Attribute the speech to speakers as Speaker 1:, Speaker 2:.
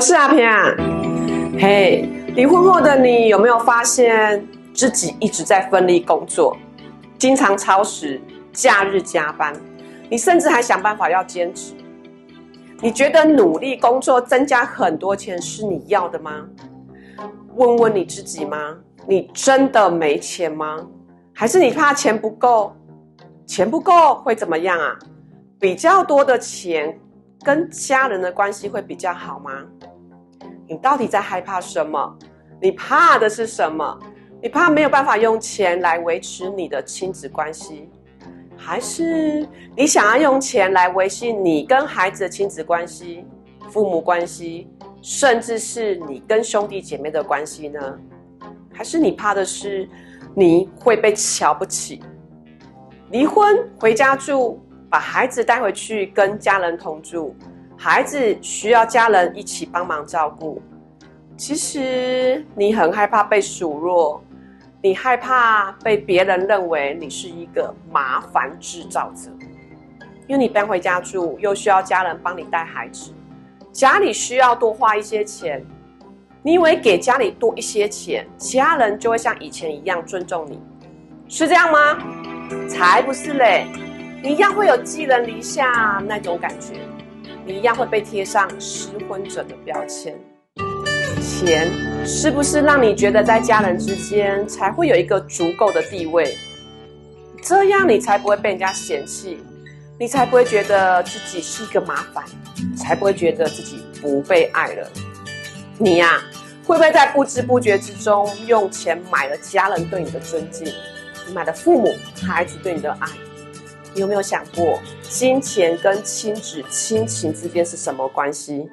Speaker 1: 是阿平啊。嘿，离婚后的你有没有发现自己一直在奋力工作，经常超时，假日加班，你甚至还想办法要兼职？你觉得努力工作增加很多钱是你要的吗？问问你自己吗？你真的没钱吗？还是你怕钱不够？钱不够会怎么样啊？比较多的钱跟家人的关系会比较好吗？你到底在害怕什么？你怕的是什么？你怕没有办法用钱来维持你的亲子关系，还是你想要用钱来维系你跟孩子的亲子关系、父母关系，甚至是你跟兄弟姐妹的关系呢？还是你怕的是你会被瞧不起？离婚回家住，把孩子带回去跟家人同住，孩子需要家人一起帮忙照顾。其实你很害怕被数落，你害怕被别人认为你是一个麻烦制造者，因为你搬回家住，又需要家人帮你带孩子，家里需要多花一些钱。你以为给家里多一些钱，家人就会像以前一样尊重你，是这样吗？才不是嘞！你一样会有寄人篱下那种感觉，你一样会被贴上失婚者的标签。钱是不是让你觉得在家人之间才会有一个足够的地位？这样你才不会被人家嫌弃，你才不会觉得自己是一个麻烦，才不会觉得自己不被爱了。你呀，会不会在不知不觉之中用钱买了家人对你的尊敬？买了父母、孩子对你的爱，你有没有想过，金钱跟亲子、亲情之间是什么关系？